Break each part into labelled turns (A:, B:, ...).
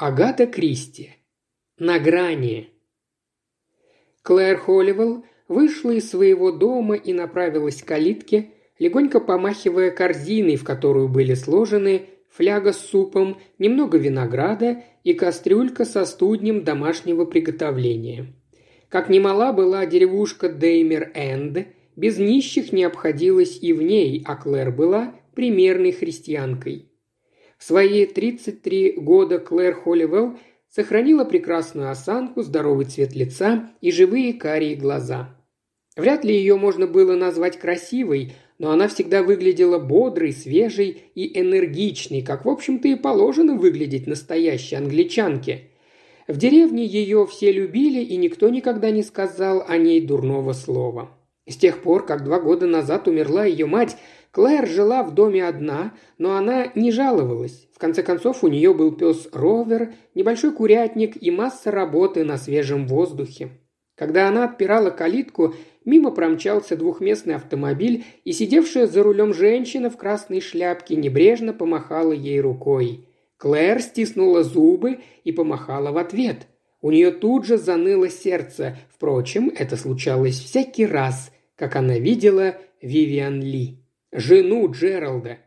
A: Агата Кристи. На грани. Клэр Холливелл вышла из своего дома и направилась к калитке, легонько помахивая корзиной, в которую были сложены фляга с супом, немного винограда и кастрюлька со студнем домашнего приготовления. Как немала была деревушка Деймер-Энд, без нищих не обходилась и в ней, а Клэр была примерной христианкой. В свои 33 года Клэр Холливелл сохранила прекрасную осанку, здоровый цвет лица и живые карие глаза. Вряд ли ее можно было назвать красивой, но она всегда выглядела бодрой, свежей и энергичной, как, в общем-то, и положено выглядеть настоящей англичанке. В деревне ее все любили, и никто никогда не сказал о ней дурного слова. С тех пор, как два года назад умерла ее мать, Клэр жила в доме одна, но она не жаловалась. В конце концов, у нее был пес Ровер, небольшой курятник и масса работы на свежем воздухе. Когда она отпирала калитку, мимо промчался двухместный автомобиль, и сидевшая за рулем женщина в красной шляпке небрежно помахала ей рукой. Клэр стиснула зубы и помахала в ответ. У нее тут же заныло сердце. Впрочем, это случалось всякий раз, как она видела Вивиан Ли жену Джералда.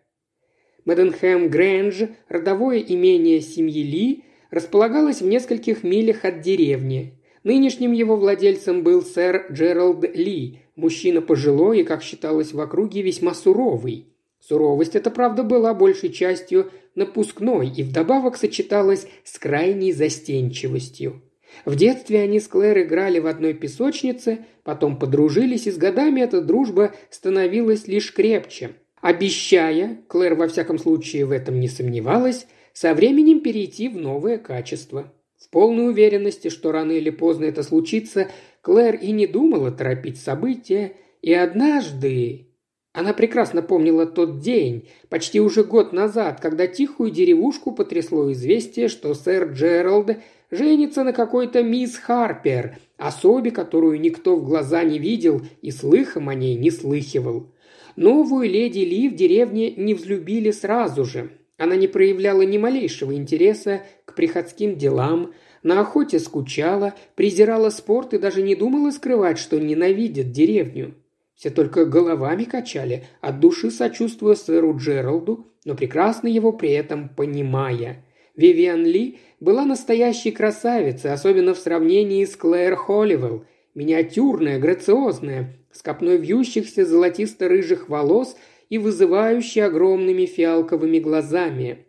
A: Мэдденхэм Грэндж, родовое имение семьи Ли, располагалось в нескольких милях от деревни. Нынешним его владельцем был сэр Джеральд Ли, мужчина пожилой и, как считалось в округе, весьма суровый. Суровость эта, правда, была большей частью напускной и вдобавок сочеталась с крайней застенчивостью. В детстве они с Клэр играли в одной песочнице, потом подружились, и с годами эта дружба становилась лишь крепче. Обещая, Клэр во всяком случае в этом не сомневалась, со временем перейти в новое качество. В полной уверенности, что рано или поздно это случится, Клэр и не думала торопить события, и однажды... Она прекрасно помнила тот день, почти уже год назад, когда тихую деревушку потрясло известие, что сэр Джеральд женится на какой-то мисс Харпер, особе, которую никто в глаза не видел и слыхом о ней не слыхивал. Новую леди Ли в деревне не взлюбили сразу же. Она не проявляла ни малейшего интереса к приходским делам, на охоте скучала, презирала спорт и даже не думала скрывать, что ненавидит деревню. Все только головами качали, от души сочувствуя сэру Джералду, но прекрасно его при этом понимая. Вивиан Ли была настоящей красавицей, особенно в сравнении с Клэр Холливелл. Миниатюрная, грациозная, с копной вьющихся золотисто-рыжих волос и вызывающей огромными фиалковыми глазами.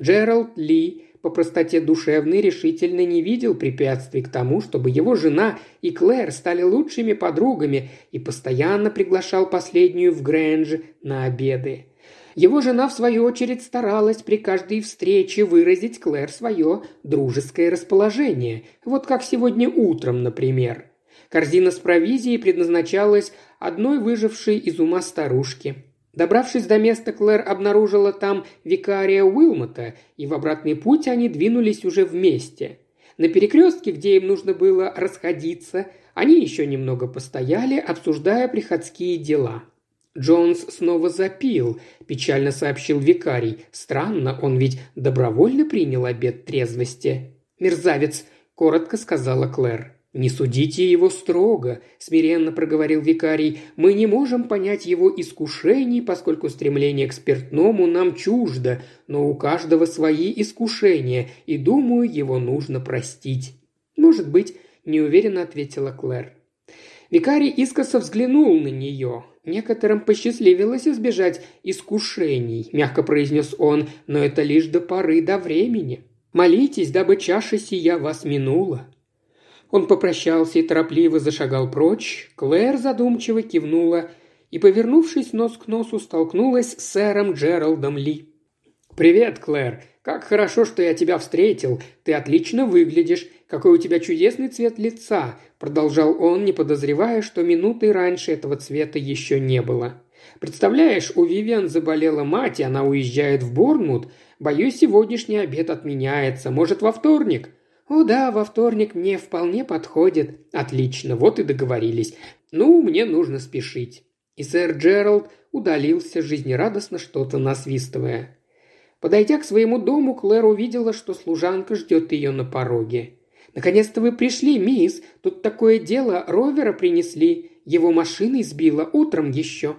A: Джеральд Ли по простоте душевной решительно не видел препятствий к тому, чтобы его жена и Клэр стали лучшими подругами и постоянно приглашал последнюю в Грэндж на обеды. Его жена, в свою очередь, старалась при каждой встрече выразить Клэр свое дружеское расположение, вот как сегодня утром, например. Корзина с провизией предназначалась одной выжившей из ума старушке. Добравшись до места, Клэр обнаружила там викария Уилмота, и в обратный путь они двинулись уже вместе. На перекрестке, где им нужно было расходиться, они еще немного постояли, обсуждая приходские дела – Джонс снова запил, печально сообщил викарий. Странно, он ведь добровольно принял обет трезвости. Мерзавец, коротко сказала Клэр. «Не судите его строго», – смиренно проговорил викарий. «Мы не можем понять его искушений, поскольку стремление к спиртному нам чуждо, но у каждого свои искушения, и, думаю, его нужно простить». «Может быть», – неуверенно ответила Клэр. Викарий искоса взглянул на нее. Некоторым посчастливилось избежать искушений, мягко произнес он, но это лишь до поры до времени. Молитесь, дабы чаша сия вас минула. Он попрощался и торопливо зашагал прочь. Клэр задумчиво кивнула и, повернувшись нос к носу, столкнулась с сэром Джералдом Ли. «Привет, Клэр. Как хорошо, что я тебя встретил. Ты отлично выглядишь. Какой у тебя чудесный цвет лица продолжал он, не подозревая, что минуты раньше этого цвета еще не было. «Представляешь, у Вивиан заболела мать, и она уезжает в Борнмут. Боюсь, сегодняшний обед отменяется. Может, во вторник?» «О да, во вторник мне вполне подходит». «Отлично, вот и договорились. Ну, мне нужно спешить». И сэр Джеральд удалился, жизнерадостно что-то насвистывая. Подойдя к своему дому, Клэр увидела, что служанка ждет ее на пороге. «Наконец-то вы пришли, мисс. Тут такое дело, ровера принесли. Его машина избила утром еще».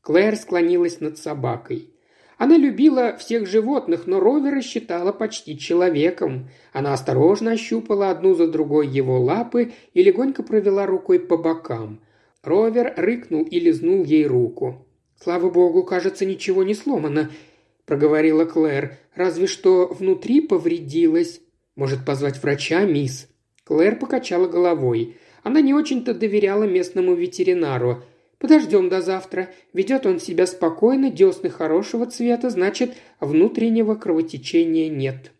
A: Клэр склонилась над собакой. Она любила всех животных, но Ровера считала почти человеком. Она осторожно ощупала одну за другой его лапы и легонько провела рукой по бокам. Ровер рыкнул и лизнул ей руку. «Слава богу, кажется, ничего не сломано», – проговорила Клэр. «Разве что внутри повредилось. Может, позвать врача, мисс?» Клэр покачала головой. Она не очень-то доверяла местному ветеринару – Подождем до завтра. Ведет он себя спокойно, десны хорошего цвета, значит, внутреннего кровотечения нет.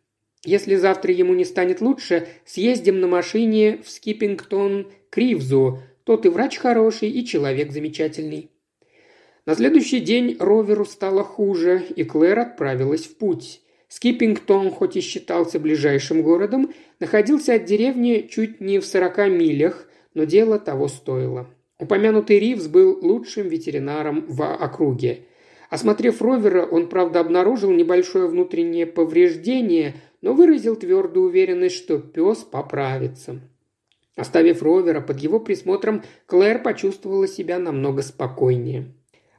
A: Если завтра ему не станет лучше, съездим на машине в Скиппингтон Кривзу. Тот и врач хороший, и человек замечательный. На следующий день Роверу стало хуже, и Клэр отправилась в путь. Скиппингтон, хоть и считался ближайшим городом, находился от деревни чуть не в сорока милях, но дело того стоило. Упомянутый Ривз был лучшим ветеринаром в округе. Осмотрев ровера, он, правда, обнаружил небольшое внутреннее повреждение, но выразил твердую уверенность, что пес поправится. Оставив ровера под его присмотром, Клэр почувствовала себя намного спокойнее.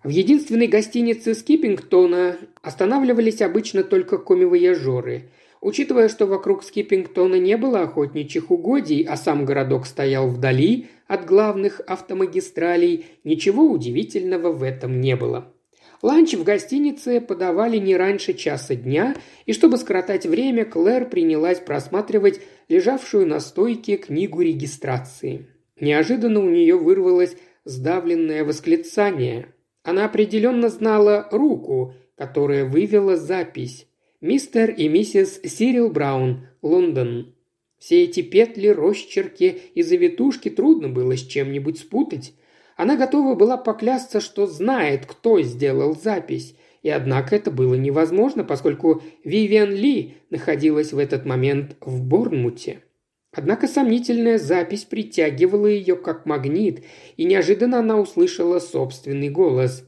A: В единственной гостинице Скиппингтона останавливались обычно только комивояжеры. Учитывая, что вокруг Скиппингтона не было охотничьих угодий, а сам городок стоял вдали от главных автомагистралей, ничего удивительного в этом не было. Ланч в гостинице подавали не раньше часа дня, и чтобы скоротать время, Клэр принялась просматривать лежавшую на стойке книгу регистрации. Неожиданно у нее вырвалось сдавленное восклицание. Она определенно знала руку, которая вывела запись. Мистер и миссис Сирил Браун, Лондон. Все эти петли, росчерки и завитушки трудно было с чем-нибудь спутать. Она готова была поклясться, что знает, кто сделал запись. И однако это было невозможно, поскольку Вивиан Ли находилась в этот момент в Борнмуте. Однако сомнительная запись притягивала ее как магнит, и неожиданно она услышала собственный голос.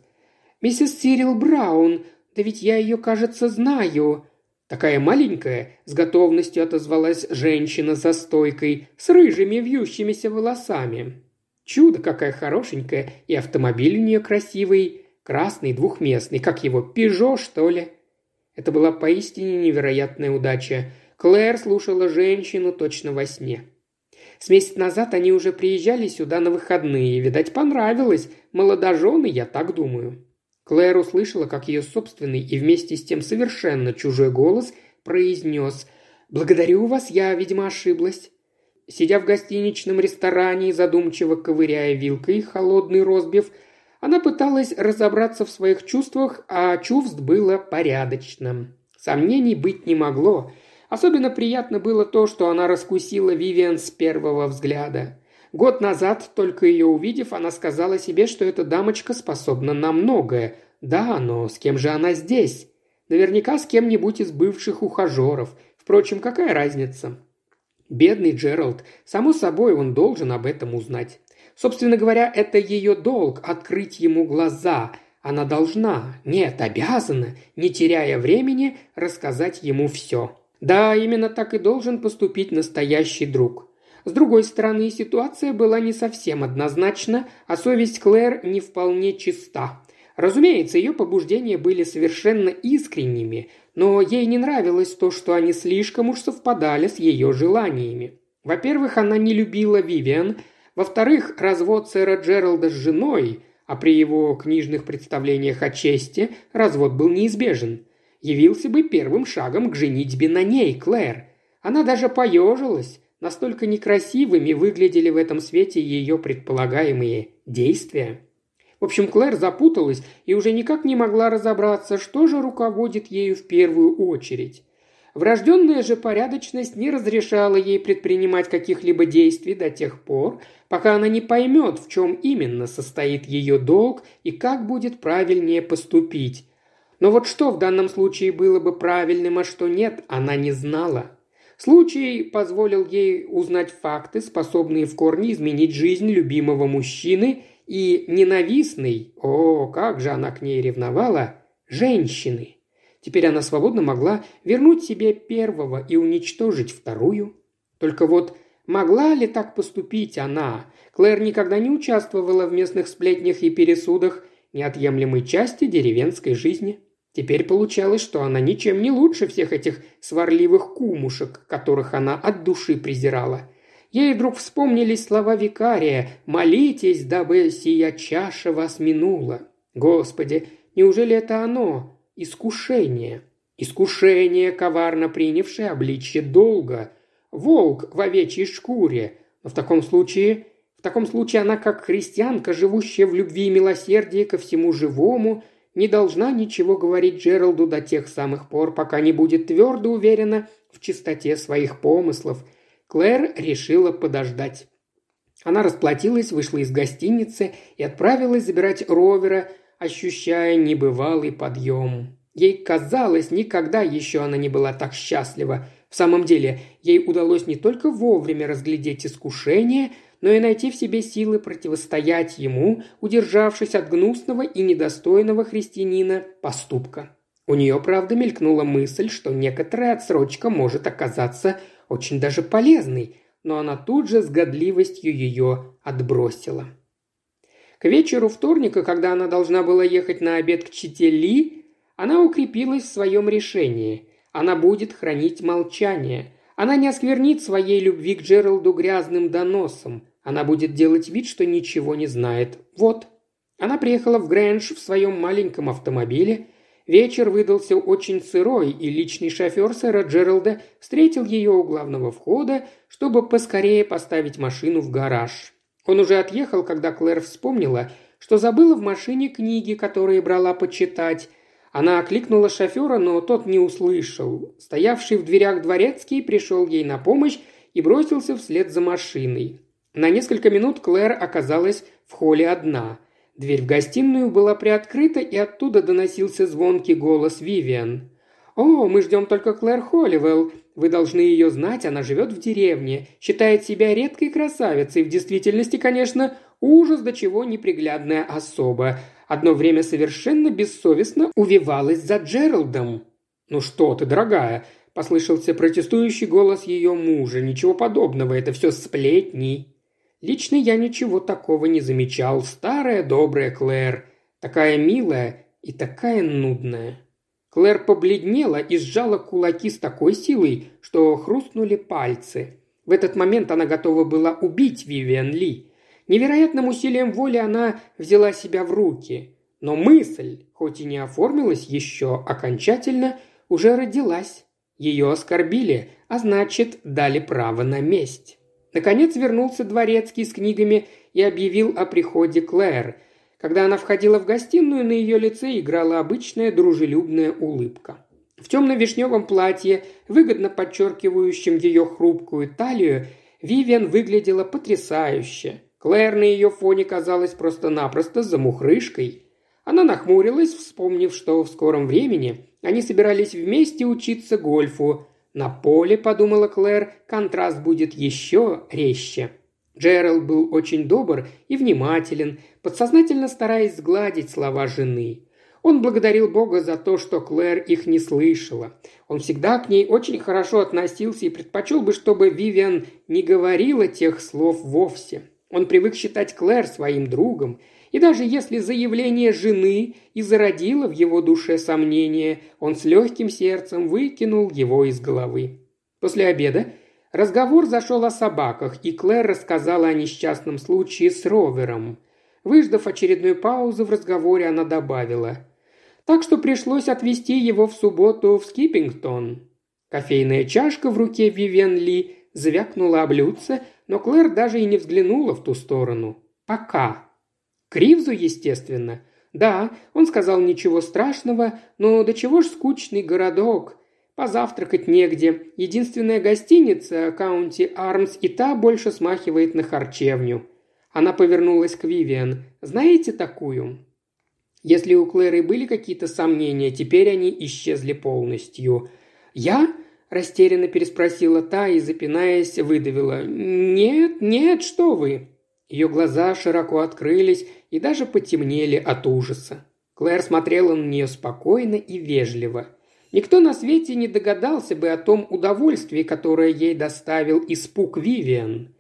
A: «Миссис Сирил Браун, да ведь я ее, кажется, знаю. Такая маленькая, с готовностью отозвалась женщина за стойкой, с рыжими вьющимися волосами. Чудо какая хорошенькая, и автомобиль у нее красивый, красный, двухместный, как его, Пежо, что ли. Это была поистине невероятная удача. Клэр слушала женщину точно во сне. С месяц назад они уже приезжали сюда на выходные, видать, понравилось. Молодожены, я так думаю. Клэр услышала, как ее собственный и вместе с тем совершенно чужой голос произнес «Благодарю вас, я, видимо, ошиблась». Сидя в гостиничном ресторане и задумчиво ковыряя вилкой холодный розбив, она пыталась разобраться в своих чувствах, а чувств было порядочным. Сомнений быть не могло. Особенно приятно было то, что она раскусила Вивиан с первого взгляда. Год назад, только ее увидев, она сказала себе, что эта дамочка способна на многое. Да, но с кем же она здесь? Наверняка с кем-нибудь из бывших ухажеров. Впрочем, какая разница? Бедный Джеральд. Само собой, он должен об этом узнать. Собственно говоря, это ее долг – открыть ему глаза. Она должна, нет, обязана, не теряя времени, рассказать ему все. Да, именно так и должен поступить настоящий друг – с другой стороны, ситуация была не совсем однозначна, а совесть Клэр не вполне чиста. Разумеется, ее побуждения были совершенно искренними, но ей не нравилось то, что они слишком уж совпадали с ее желаниями. Во-первых, она не любила Вивиан, во-вторых, развод сэра Джералда с женой, а при его книжных представлениях о чести развод был неизбежен, явился бы первым шагом к женитьбе на ней, Клэр. Она даже поежилась, Настолько некрасивыми выглядели в этом свете ее предполагаемые действия. В общем, Клэр запуталась и уже никак не могла разобраться, что же руководит ею в первую очередь. Врожденная же порядочность не разрешала ей предпринимать каких-либо действий до тех пор, пока она не поймет, в чем именно состоит ее долг и как будет правильнее поступить. Но вот что в данном случае было бы правильным, а что нет, она не знала. Случай позволил ей узнать факты, способные в корне изменить жизнь любимого мужчины и ненавистной, о, как же она к ней ревновала, женщины. Теперь она свободно могла вернуть себе первого и уничтожить вторую. Только вот могла ли так поступить она? Клэр никогда не участвовала в местных сплетнях и пересудах, неотъемлемой части деревенской жизни. Теперь получалось, что она ничем не лучше всех этих сварливых кумушек, которых она от души презирала. Ей вдруг вспомнились слова викария «Молитесь, дабы сия чаша вас минула». Господи, неужели это оно? Искушение. Искушение, коварно принявшее обличье долга. Волк в овечьей шкуре. Но в таком случае... В таком случае она, как христианка, живущая в любви и милосердии ко всему живому, не должна ничего говорить Джералду до тех самых пор, пока не будет твердо уверена в чистоте своих помыслов. Клэр решила подождать. Она расплатилась, вышла из гостиницы и отправилась забирать ровера, ощущая небывалый подъем. Ей казалось, никогда еще она не была так счастлива. В самом деле, ей удалось не только вовремя разглядеть искушение, но и найти в себе силы противостоять ему, удержавшись от гнусного и недостойного христианина поступка. У нее, правда, мелькнула мысль, что некоторая отсрочка может оказаться очень даже полезной, но она тут же с годливостью ее отбросила. К вечеру вторника, когда она должна была ехать на обед к чите Ли, она укрепилась в своем решении. Она будет хранить молчание. Она не осквернит своей любви к Джералду грязным доносом. Она будет делать вид, что ничего не знает. Вот. Она приехала в Грэндж в своем маленьком автомобиле. Вечер выдался очень сырой, и личный шофер сэра Джералда встретил ее у главного входа, чтобы поскорее поставить машину в гараж. Он уже отъехал, когда Клэр вспомнила, что забыла в машине книги, которые брала почитать. Она окликнула шофера, но тот не услышал. Стоявший в дверях дворецкий пришел ей на помощь и бросился вслед за машиной. На несколько минут Клэр оказалась в холле одна. Дверь в гостиную была приоткрыта, и оттуда доносился звонкий голос Вивиан. «О, мы ждем только Клэр Холливелл. Вы должны ее знать, она живет в деревне, считает себя редкой красавицей, в действительности, конечно, ужас до чего неприглядная особа. Одно время совершенно бессовестно увивалась за Джералдом. «Ну что ты, дорогая!» – послышался протестующий голос ее мужа. «Ничего подобного, это все сплетни». Лично я ничего такого не замечал. Старая добрая Клэр. Такая милая и такая нудная. Клэр побледнела и сжала кулаки с такой силой, что хрустнули пальцы. В этот момент она готова была убить Вивиан Ли. Невероятным усилием воли она взяла себя в руки. Но мысль, хоть и не оформилась еще окончательно, уже родилась. Ее оскорбили, а значит, дали право на месть. Наконец вернулся дворецкий с книгами и объявил о приходе Клэр – когда она входила в гостиную, на ее лице играла обычная дружелюбная улыбка. В темно-вишневом платье, выгодно подчеркивающем ее хрупкую талию, Вивиан выглядела потрясающе. Клэр на ее фоне казалась просто-напросто замухрышкой. Она нахмурилась, вспомнив, что в скором времени они собирались вместе учиться гольфу. На поле, подумала Клэр, контраст будет еще резче. Джеральд был очень добр и внимателен, подсознательно стараясь сгладить слова жены. Он благодарил Бога за то, что Клэр их не слышала. Он всегда к ней очень хорошо относился и предпочел бы, чтобы Вивиан не говорила тех слов вовсе. Он привык считать Клэр своим другом, и даже если заявление жены и зародило в его душе сомнения, он с легким сердцем выкинул его из головы. После обеда разговор зашел о собаках, и Клэр рассказала о несчастном случае с Ровером – Выждав очередную паузу в разговоре, она добавила. «Так что пришлось отвезти его в субботу в Скиппингтон». Кофейная чашка в руке Вивен Ли звякнула о блюдце, но Клэр даже и не взглянула в ту сторону. «Пока». Кривзу, естественно. Да, он сказал ничего страшного, но до чего ж скучный городок. Позавтракать негде. Единственная гостиница, Каунти Армс, и та больше смахивает на харчевню. Она повернулась к Вивиан. «Знаете такую?» Если у Клэры были какие-то сомнения, теперь они исчезли полностью. «Я?» – растерянно переспросила та и, запинаясь, выдавила. «Нет, нет, что вы!» Ее глаза широко открылись и даже потемнели от ужаса. Клэр смотрела на нее спокойно и вежливо. Никто на свете не догадался бы о том удовольствии, которое ей доставил испуг Вивиан.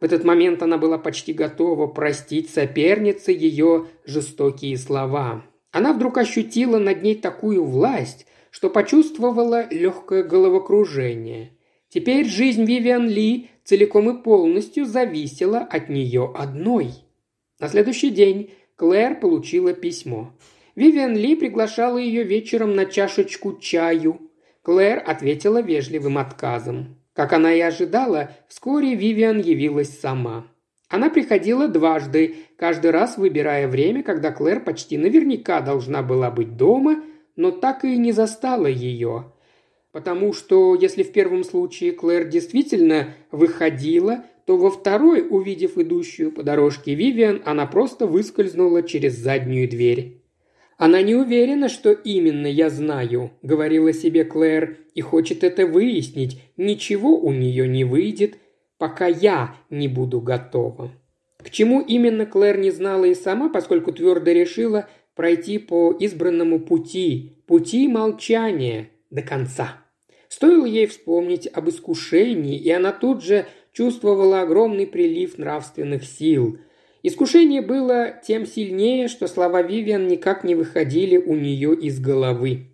A: В этот момент она была почти готова простить сопернице ее жестокие слова. Она вдруг ощутила над ней такую власть, что почувствовала легкое головокружение. Теперь жизнь Вивиан Ли целиком и полностью зависела от нее одной. На следующий день Клэр получила письмо. Вивиан Ли приглашала ее вечером на чашечку чаю. Клэр ответила вежливым отказом. Как она и ожидала, вскоре Вивиан явилась сама. Она приходила дважды, каждый раз выбирая время, когда Клэр почти наверняка должна была быть дома, но так и не застала ее. Потому что если в первом случае Клэр действительно выходила, то во второй, увидев идущую по дорожке Вивиан, она просто выскользнула через заднюю дверь. «Она не уверена, что именно я знаю», — говорила себе Клэр, и хочет это выяснить. Ничего у нее не выйдет, пока я не буду готова. К чему именно Клэр не знала и сама, поскольку твердо решила пройти по избранному пути, пути молчания до конца. Стоило ей вспомнить об искушении, и она тут же чувствовала огромный прилив нравственных сил – Искушение было тем сильнее, что слова Вивиан никак не выходили у нее из головы.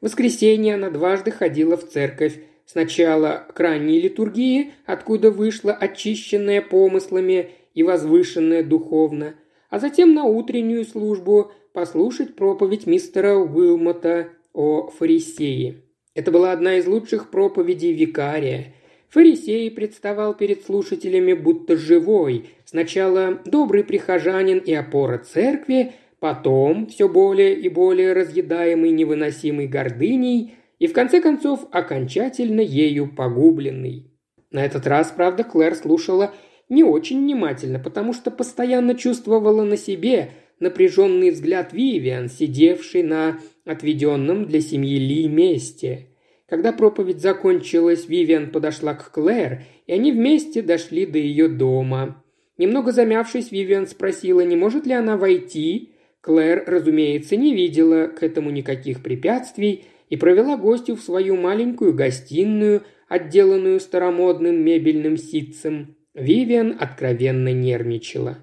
A: В воскресенье она дважды ходила в церковь, сначала к ранней литургии, откуда вышла очищенная помыслами и возвышенная духовно, а затем на утреннюю службу послушать проповедь мистера Уилмота о фарисее. Это была одна из лучших проповедей викария – Фарисей представал перед слушателями будто живой, сначала добрый прихожанин и опора церкви, потом все более и более разъедаемый невыносимой гордыней и в конце концов окончательно ею погубленный. На этот раз, правда, Клэр слушала не очень внимательно, потому что постоянно чувствовала на себе напряженный взгляд Вивиан, сидевший на отведенном для семьи Ли месте – когда проповедь закончилась, Вивиан подошла к Клэр, и они вместе дошли до ее дома. Немного замявшись, Вивиан спросила, не может ли она войти. Клэр, разумеется, не видела к этому никаких препятствий и провела гостю в свою маленькую гостиную, отделанную старомодным мебельным ситцем. Вивиан откровенно нервничала.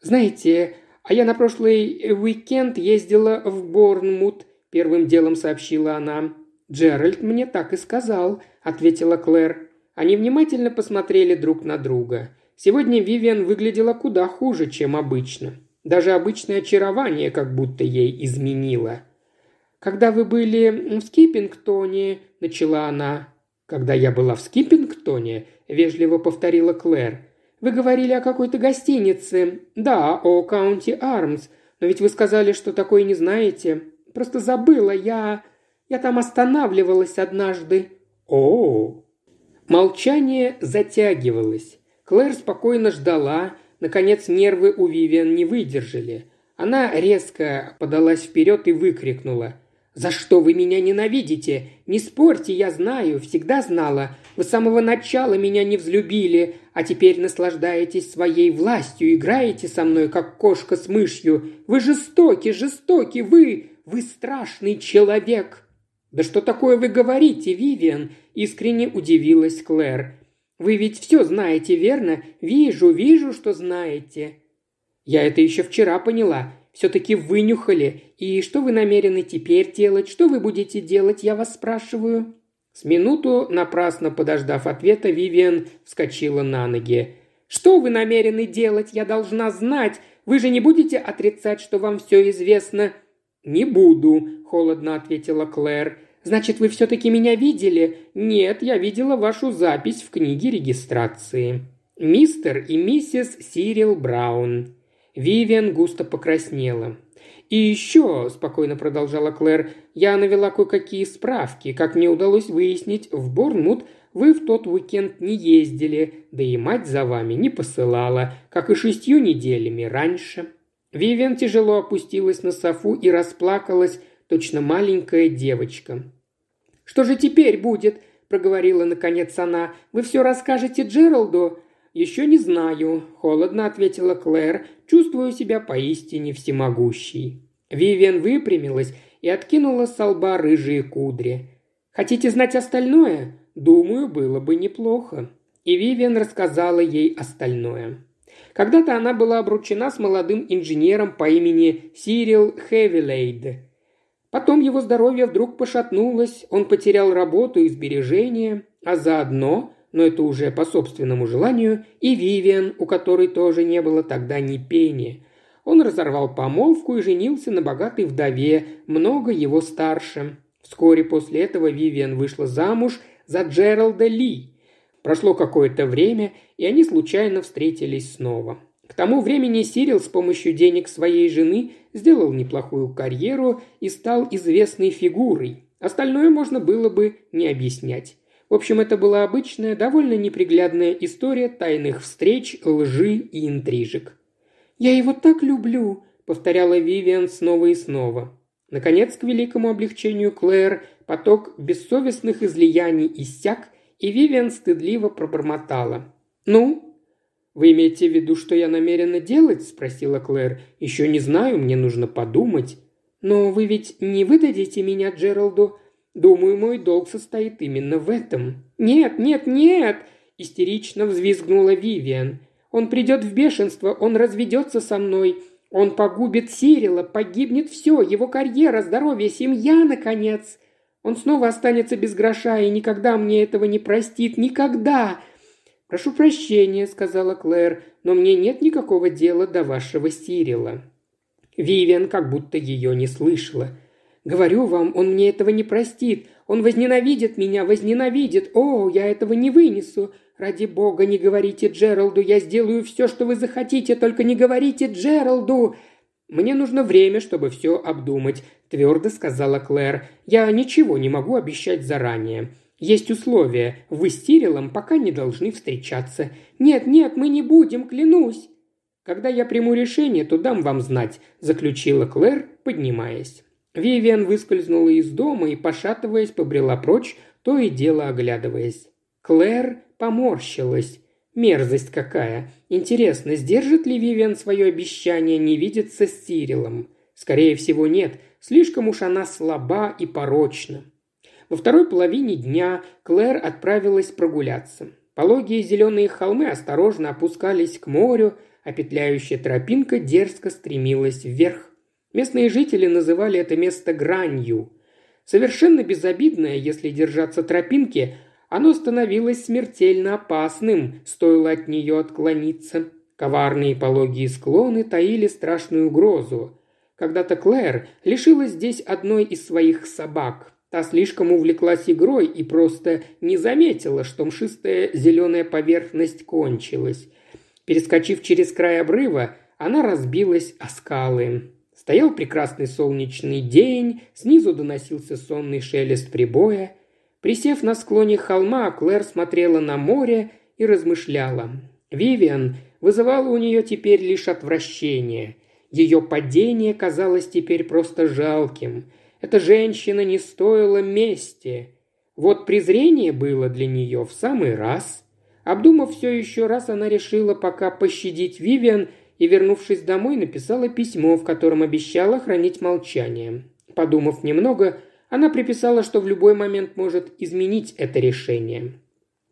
A: «Знаете, а я на прошлый уикенд ездила в Борнмут», – первым делом сообщила она. «Джеральд мне так и сказал», – ответила Клэр. Они внимательно посмотрели друг на друга. Сегодня Вивиан выглядела куда хуже, чем обычно. Даже обычное очарование как будто ей изменило. «Когда вы были в Скиппингтоне», – начала она. «Когда я была в Скиппингтоне», – вежливо повторила Клэр. «Вы говорили о какой-то гостинице. Да, о Каунти Армс. Но ведь вы сказали, что такое не знаете. Просто забыла, я...» Я там останавливалась однажды». «О!» Молчание затягивалось. Клэр спокойно ждала. Наконец нервы у Вивиан не выдержали. Она резко подалась вперед и выкрикнула. «За что вы меня ненавидите? Не спорьте, я знаю, всегда знала. Вы с самого начала меня не взлюбили, а теперь наслаждаетесь своей властью, играете со мной, как кошка с мышью. Вы жестоки, жестоки, вы, вы страшный человек!» «Да что такое вы говорите, Вивиан?» – искренне удивилась Клэр. «Вы ведь все знаете, верно? Вижу, вижу, что знаете». «Я это еще вчера поняла. Все-таки вынюхали. И что вы намерены теперь делать? Что вы будете делать, я вас спрашиваю?» С минуту, напрасно подождав ответа, Вивиан вскочила на ноги. «Что вы намерены делать? Я должна знать. Вы же не будете отрицать, что вам все известно?» «Не буду», – холодно ответила Клэр. «Значит, вы все-таки меня видели?» «Нет, я видела вашу запись в книге регистрации». «Мистер и миссис Сирил Браун». Вивиан густо покраснела. «И еще», – спокойно продолжала Клэр, – «я навела кое-какие справки. Как мне удалось выяснить, в Борнмут вы в тот уикенд не ездили, да и мать за вами не посылала, как и шестью неделями раньше». Вивиан тяжело опустилась на софу и расплакалась, точно маленькая девочка. «Что же теперь будет?» – проговорила наконец она. «Вы все расскажете Джералду?» «Еще не знаю», – холодно ответила Клэр, чувствуя себя поистине всемогущей. Вивиан выпрямилась и откинула с лба рыжие кудри. «Хотите знать остальное? Думаю, было бы неплохо». И Вивиан рассказала ей остальное. Когда-то она была обручена с молодым инженером по имени Сирил Хевилейд. Потом его здоровье вдруг пошатнулось, он потерял работу и сбережения, а заодно, но это уже по собственному желанию, и Вивиан, у которой тоже не было тогда ни пени. Он разорвал помолвку и женился на богатой вдове, много его старше. Вскоре после этого Вивиан вышла замуж за Джералда Ли. Прошло какое-то время, и они случайно встретились снова. К тому времени Сирил с помощью денег своей жены сделал неплохую карьеру и стал известной фигурой. Остальное можно было бы не объяснять. В общем, это была обычная, довольно неприглядная история тайных встреч, лжи и интрижек. «Я его так люблю», — повторяла Вивиан снова и снова. Наконец, к великому облегчению Клэр, поток бессовестных излияний иссяк, и Вивиан стыдливо пробормотала. «Ну, «Вы имеете в виду, что я намерена делать?» – спросила Клэр. «Еще не знаю, мне нужно подумать». «Но вы ведь не выдадите меня Джералду?» «Думаю, мой долг состоит именно в этом». «Нет, нет, нет!» – истерично взвизгнула Вивиан. «Он придет в бешенство, он разведется со мной, он погубит Сирила, погибнет все, его карьера, здоровье, семья, наконец. Он снова останется без гроша и никогда мне этого не простит, никогда. «Прошу прощения», — сказала Клэр, — «но мне нет никакого дела до вашего Сирила». Вивиан как будто ее не слышала. «Говорю вам, он мне этого не простит. Он возненавидит меня, возненавидит. О, я этого не вынесу. Ради бога, не говорите Джералду, я сделаю все, что вы захотите, только не говорите Джералду!» «Мне нужно время, чтобы все обдумать», – твердо сказала Клэр. «Я ничего не могу обещать заранее. Есть условия. Вы с Тирилом пока не должны встречаться. Нет, нет, мы не будем, клянусь. Когда я приму решение, то дам вам знать», – заключила Клэр, поднимаясь. Вивиан выскользнула из дома и, пошатываясь, побрела прочь, то и дело оглядываясь. Клэр поморщилась. Мерзость какая. Интересно, сдержит ли Вивиан свое обещание не видеться с Тирилом? Скорее всего, нет. Слишком уж она слаба и порочна. Во второй половине дня Клэр отправилась прогуляться. Пологие зеленые холмы осторожно опускались к морю, а петляющая тропинка дерзко стремилась вверх. Местные жители называли это место гранью. Совершенно безобидное, если держаться тропинки, оно становилось смертельно опасным, стоило от нее отклониться. Коварные пологие склоны таили страшную угрозу. Когда-то Клэр лишилась здесь одной из своих собак. Та слишком увлеклась игрой и просто не заметила, что мшистая зеленая поверхность кончилась. Перескочив через край обрыва, она разбилась о скалы. Стоял прекрасный солнечный день, снизу доносился сонный шелест прибоя. Присев на склоне холма, Клэр смотрела на море и размышляла. Вивиан вызывала у нее теперь лишь отвращение. Ее падение казалось теперь просто жалким – эта женщина не стоила мести. Вот презрение было для нее в самый раз. Обдумав все еще раз, она решила пока пощадить Вивиан и, вернувшись домой, написала письмо, в котором обещала хранить молчание. Подумав немного, она приписала, что в любой момент может изменить это решение.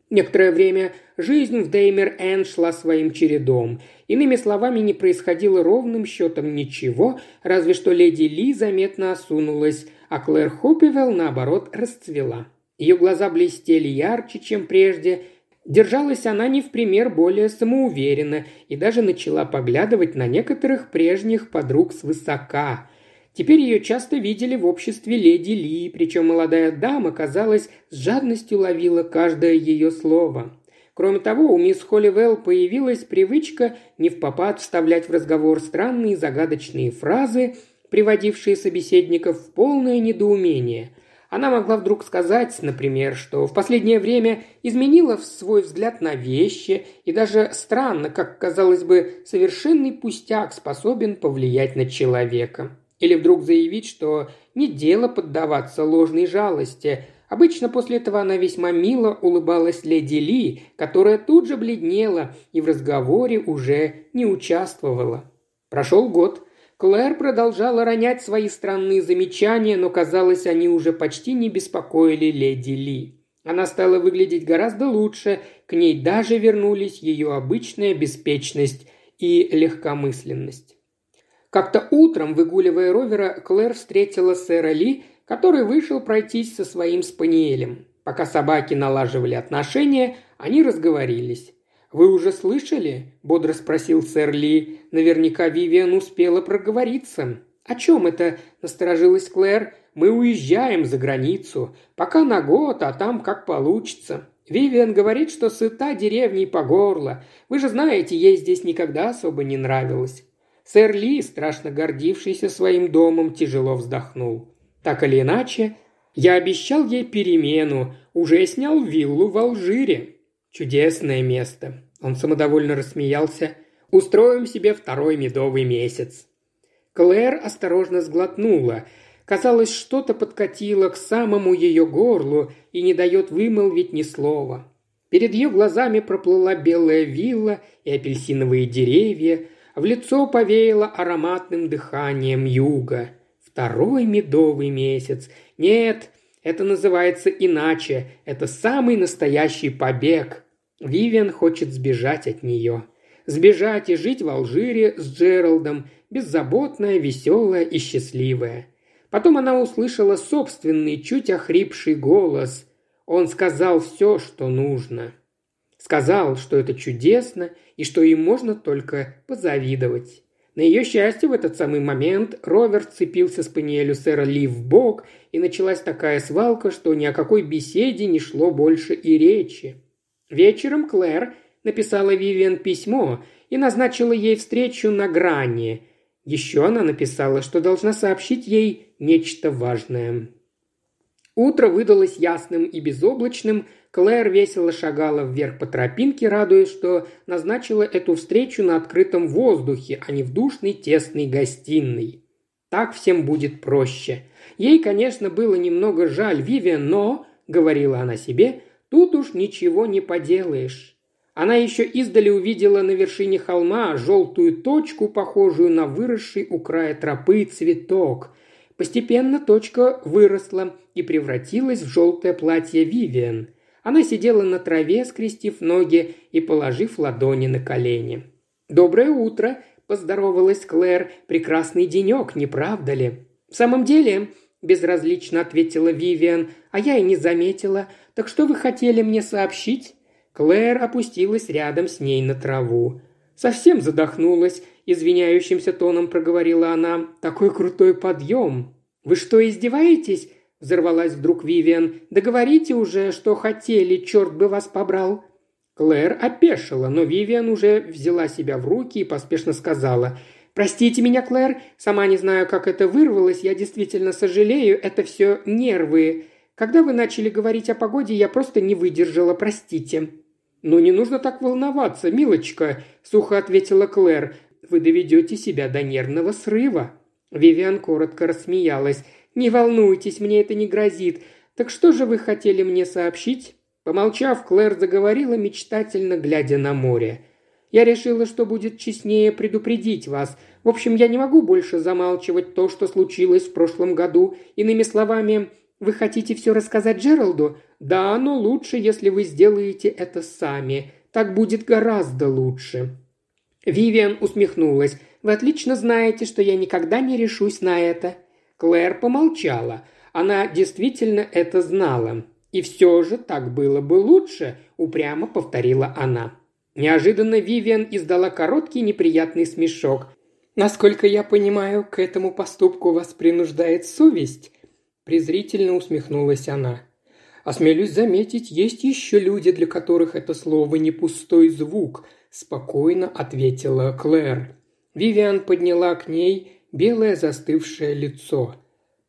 A: Некоторое время жизнь в Деймер-Энн шла своим чередом. Иными словами, не происходило ровным счетом ничего, разве что леди Ли заметно осунулась, а Клэр Хоппивелл, наоборот, расцвела. Ее глаза блестели ярче, чем прежде. Держалась она не в пример более самоуверенно и даже начала поглядывать на некоторых прежних подруг свысока – Теперь ее часто видели в обществе леди Ли, причем молодая дама, казалось, с жадностью ловила каждое ее слово. Кроме того, у мисс Холливелл появилась привычка не в попад вставлять в разговор странные загадочные фразы, приводившие собеседников в полное недоумение. Она могла вдруг сказать, например, что в последнее время изменила свой взгляд на вещи, и даже странно, как казалось бы, совершенный пустяк способен повлиять на человека. Или вдруг заявить, что не дело поддаваться ложной жалости. Обычно после этого она весьма мило улыбалась леди Ли, которая тут же бледнела и в разговоре уже не участвовала. Прошел год. Клэр продолжала ронять свои странные замечания, но, казалось, они уже почти не беспокоили леди Ли. Она стала выглядеть гораздо лучше, к ней даже вернулись ее обычная беспечность и легкомысленность. Как-то утром, выгуливая ровера, Клэр встретила сэра Ли, который вышел пройтись со своим спаниелем. Пока собаки налаживали отношения, они разговорились. «Вы уже слышали?» – бодро спросил сэр Ли. Наверняка Вивиан успела проговориться. «О чем это?» – насторожилась Клэр. «Мы уезжаем за границу. Пока на год, а там как получится. Вивиан говорит, что сыта деревней по горло. Вы же знаете, ей здесь никогда особо не нравилось». Сэр Ли, страшно гордившийся своим домом, тяжело вздохнул. «Так или иначе, я обещал ей перемену, уже снял виллу в Алжире. Чудесное место. Он самодовольно рассмеялся. «Устроим себе второй медовый месяц». Клэр осторожно сглотнула. Казалось, что-то подкатило к самому ее горлу и не дает вымолвить ни слова. Перед ее глазами проплыла белая вилла и апельсиновые деревья, в лицо повеяло ароматным дыханием юга. Второй медовый месяц. Нет, это называется иначе. Это самый настоящий побег. Вивиан хочет сбежать от нее. Сбежать и жить в Алжире с Джералдом, беззаботная, веселая и счастливая. Потом она услышала собственный, чуть охрипший голос. Он сказал все, что нужно. Сказал, что это чудесно и что им можно только позавидовать. На ее счастье в этот самый момент Ровер цепился с Паниэлю сэра Ли в бок, и началась такая свалка, что ни о какой беседе не шло больше и речи. Вечером Клэр написала Вивиан письмо и назначила ей встречу на грани. Еще она написала, что должна сообщить ей нечто важное. Утро выдалось ясным и безоблачным. Клэр весело шагала вверх по тропинке, радуясь, что назначила эту встречу на открытом воздухе, а не в душной тесной гостиной. Так всем будет проще. Ей, конечно, было немного жаль Вивиан, но, говорила она себе, Тут уж ничего не поделаешь. Она еще издали увидела на вершине холма желтую точку, похожую на выросший у края тропы цветок. Постепенно точка выросла и превратилась в желтое платье Вивиан. Она сидела на траве, скрестив ноги и положив ладони на колени. «Доброе утро!» – поздоровалась Клэр. «Прекрасный денек, не правда ли?» «В самом деле», – безразлично ответила Вивиан, – «а я и не заметила. Так что вы хотели мне сообщить?» Клэр опустилась рядом с ней на траву. Совсем задохнулась, извиняющимся тоном проговорила она. «Такой крутой подъем!» «Вы что, издеваетесь?» – взорвалась вдруг Вивиан. «Да говорите уже, что хотели, черт бы вас побрал!» Клэр опешила, но Вивиан уже взяла себя в руки и поспешно сказала – «Простите меня, Клэр, сама не знаю, как это вырвалось, я действительно сожалею, это все нервы. Когда вы начали говорить о погоде, я просто не выдержала, простите». «Ну, не нужно так волноваться, милочка», – сухо ответила Клэр. «Вы доведете себя до нервного срыва». Вивиан коротко рассмеялась. «Не волнуйтесь, мне это не грозит. Так что же вы хотели мне сообщить?» Помолчав, Клэр заговорила мечтательно, глядя на море. «Я решила, что будет честнее предупредить вас. В общем, я не могу больше замалчивать то, что случилось в прошлом году. Иными словами, вы хотите все рассказать Джералду? Да, но лучше, если вы сделаете это сами. Так будет гораздо лучше». Вивиан усмехнулась. «Вы отлично знаете, что я никогда не решусь на это». Клэр помолчала. Она действительно это знала. «И все же так было бы лучше», – упрямо повторила она. Неожиданно Вивиан издала короткий неприятный смешок. «Насколько я понимаю, к этому поступку вас принуждает совесть», презрительно усмехнулась она. «Осмелюсь заметить, есть еще люди, для которых это слово не пустой звук», – спокойно ответила Клэр. Вивиан подняла к ней белое застывшее лицо.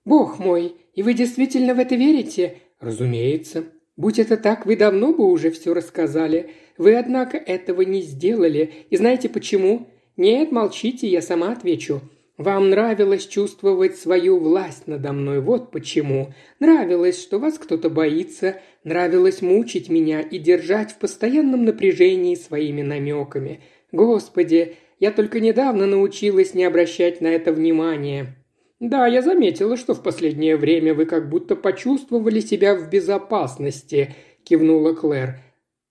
A: «Бог мой, и вы действительно в это верите?» «Разумеется. Будь это так, вы давно бы уже все рассказали. Вы, однако, этого не сделали. И знаете почему? Нет, молчите, я сама отвечу. Вам нравилось чувствовать свою власть надо мной, вот почему. Нравилось, что вас кто-то боится, нравилось мучить меня и держать в постоянном напряжении своими намеками. Господи, Я только недавно научилась не обращать на это внимания». «Да, я заметила, что в последнее время вы как будто почувствовали себя в безопасности», – кивнула Клэр.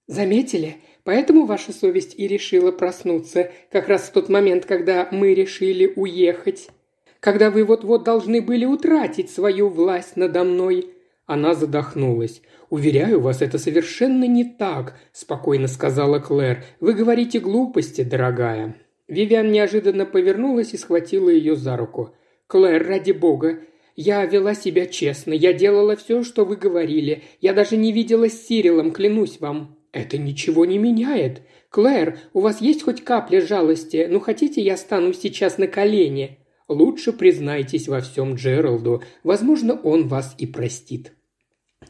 A: «Заметили? Поэтому ваша совесть и решила проснуться, как раз в тот момент, когда мы решили уехать. Когда вы вот-вот должны были утратить свою власть надо мной». Она задохнулась. «Уверяю вас, это совершенно не так», – спокойно сказала Клэр. «Вы говорите глупости, дорогая». Вивиан неожиданно повернулась и схватила ее за руку – «Клэр, ради бога, я вела себя честно, я делала все, что вы говорили. Я даже не видела с Сирилом, клянусь вам». «Это ничего не меняет. Клэр, у вас есть хоть капля жалости? Ну, хотите, я стану сейчас на колени?» «Лучше признайтесь во всем Джералду. Возможно, он вас и простит».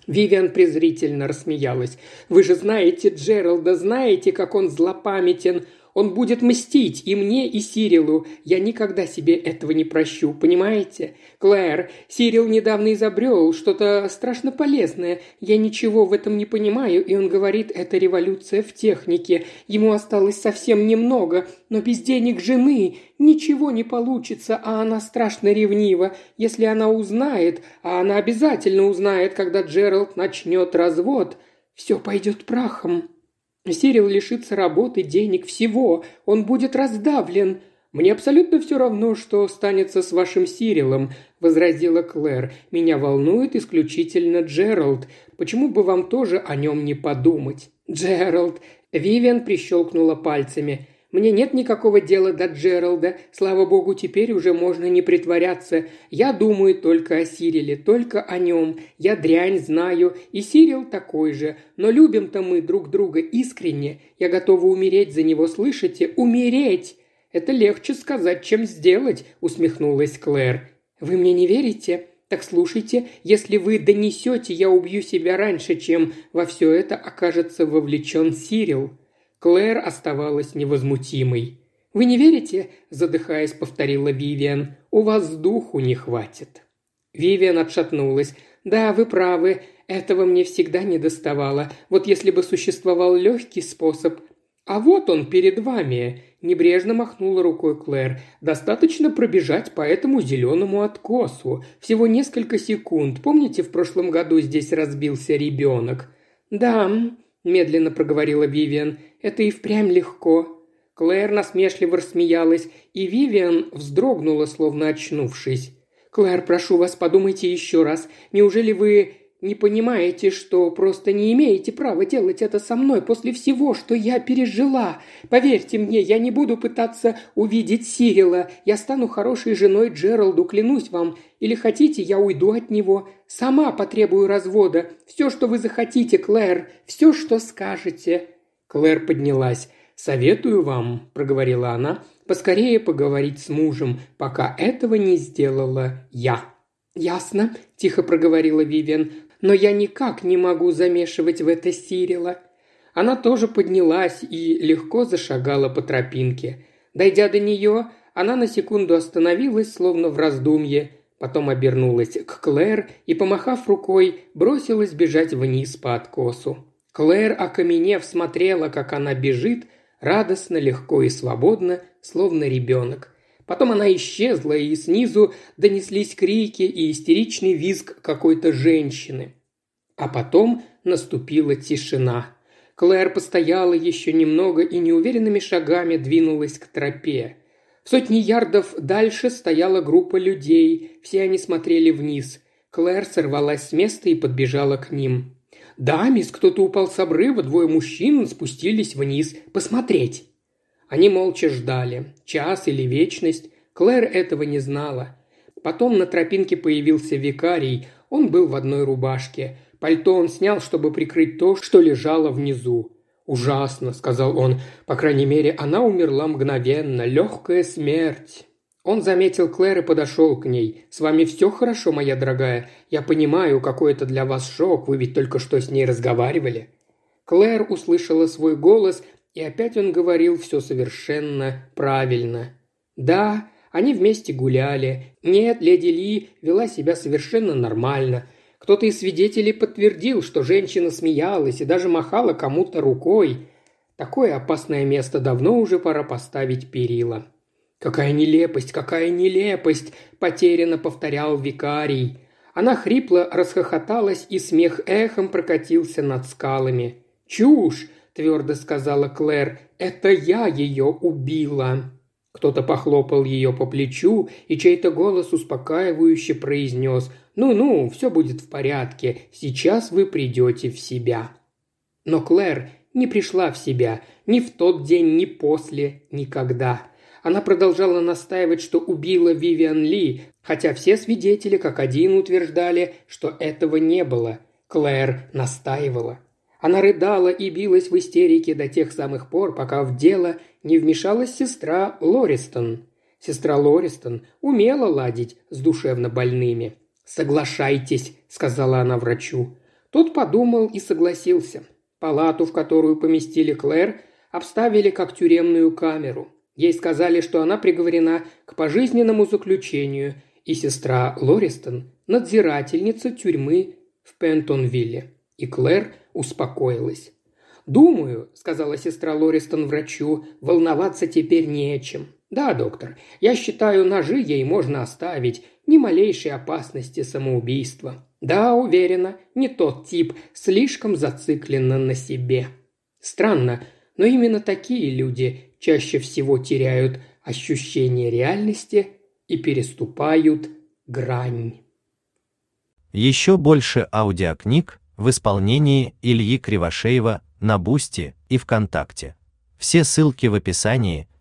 A: Вивиан презрительно рассмеялась. «Вы же знаете Джералда, знаете, как он злопамятен. Он будет мстить и мне, и Сирилу. Я никогда себе этого не прощу, понимаете? Клэр, Сирил недавно изобрел что-то страшно полезное. Я ничего в этом не понимаю, и он говорит, это революция в технике. Ему осталось совсем немного, но без денег жены ничего не получится, а она страшно ревнива. Если она узнает, а она обязательно узнает, когда Джеральд начнет развод, все пойдет прахом. Сирил лишится работы, денег, всего. Он будет раздавлен. Мне абсолютно все равно, что станется с вашим Сирилом», – возразила Клэр. «Меня волнует исключительно Джеральд. Почему бы вам тоже о нем не подумать?» «Джеральд!» – Вивиан прищелкнула пальцами. Мне нет никакого дела до Джералда. Слава богу, теперь уже можно не притворяться. Я думаю только о Сириле, только о нем. Я дрянь знаю, и Сирил такой же. Но любим-то мы друг друга искренне. Я готова умереть за него, слышите? Умереть!» «Это легче сказать, чем сделать», – усмехнулась Клэр. «Вы мне не верите?» Так слушайте, если вы донесете, я убью себя раньше, чем во все это окажется вовлечен Сирил. Клэр оставалась невозмутимой. «Вы не верите?» – задыхаясь, повторила Вивиан. «У вас духу не хватит». Вивиан отшатнулась. «Да, вы правы. Этого мне всегда не доставало. Вот если бы существовал легкий способ. А вот он перед вами!» – небрежно махнула рукой Клэр. «Достаточно пробежать по этому зеленому откосу. Всего несколько секунд. Помните, в прошлом году здесь разбился ребенок?» «Да», медленно проговорила Вивиан. «Это и впрямь легко». Клэр насмешливо рассмеялась, и Вивиан вздрогнула, словно очнувшись. «Клэр, прошу вас, подумайте еще раз. Неужели вы не понимаете, что просто не имеете права делать это со мной после всего, что я пережила. Поверьте мне, я не буду пытаться увидеть Сирила. Я стану хорошей женой Джералду, клянусь вам. Или хотите, я уйду от него. Сама потребую развода. Все, что вы захотите, Клэр. Все, что скажете». Клэр поднялась. «Советую вам», – проговорила она, – «поскорее поговорить с мужем, пока этого не сделала я». «Ясно», – тихо проговорила Вивиан но я никак не могу замешивать в это Сирила». Она тоже поднялась и легко зашагала по тропинке. Дойдя до нее, она на секунду остановилась, словно в раздумье, потом обернулась к Клэр и, помахав рукой, бросилась бежать вниз по откосу. Клэр, окаменев, смотрела, как она бежит, радостно, легко и свободно, словно ребенок. Потом она исчезла, и снизу донеслись крики и истеричный визг какой-то женщины. А потом наступила тишина. Клэр постояла еще немного и неуверенными шагами двинулась к тропе. В сотни ярдов дальше стояла группа людей, все они смотрели вниз. Клэр сорвалась с места и подбежала к ним. «Да, мисс, кто-то упал с обрыва, двое мужчин спустились вниз. Посмотреть!» Они молча ждали. Час или вечность. Клэр этого не знала. Потом на тропинке появился викарий. Он был в одной рубашке. Пальто он снял, чтобы прикрыть то, что лежало внизу. «Ужасно», — сказал он. «По крайней мере, она умерла мгновенно. Легкая смерть». Он заметил Клэр и подошел к ней. «С вами все хорошо, моя дорогая. Я понимаю, какой это для вас шок. Вы ведь только что с ней разговаривали». Клэр услышала свой голос и опять он говорил все совершенно правильно. Да, они вместе гуляли. Нет, леди Ли вела себя совершенно нормально. Кто-то из свидетелей подтвердил, что женщина смеялась и даже махала кому-то рукой. Такое опасное место давно уже пора поставить перила. «Какая нелепость, какая нелепость!» – потерянно повторял викарий. Она хрипло расхохоталась, и смех эхом прокатился над скалами. «Чушь!» – твердо сказала Клэр. «Это я ее убила!» Кто-то похлопал ее по плечу, и чей-то голос успокаивающе произнес «Ну-ну, все будет в порядке, сейчас вы придете в себя». Но Клэр не пришла в себя ни в тот день, ни после, никогда. Она продолжала настаивать, что убила Вивиан Ли, хотя все свидетели как один утверждали, что этого не было. Клэр настаивала. Она рыдала и билась в истерике до тех самых пор, пока в дело не вмешалась сестра Лористон. Сестра Лористон умела ладить с душевно больными. «Соглашайтесь», – сказала она врачу. Тот подумал и согласился. Палату, в которую поместили Клэр, обставили как тюремную камеру. Ей сказали, что она приговорена к пожизненному заключению, и сестра Лористон – надзирательница тюрьмы в Пентонвилле. И Клэр успокоилась. «Думаю», – сказала сестра Лористон врачу, – «волноваться теперь не о чем. Да, доктор, я считаю, ножи ей можно оставить, ни малейшей опасности самоубийства. Да, уверена, не тот тип, слишком зациклена на себе. Странно, но именно такие люди чаще всего теряют ощущение реальности и переступают грань.
B: Еще больше аудиокниг в исполнении Ильи Кривошеева на Бусти и ВКонтакте. Все ссылки в описании –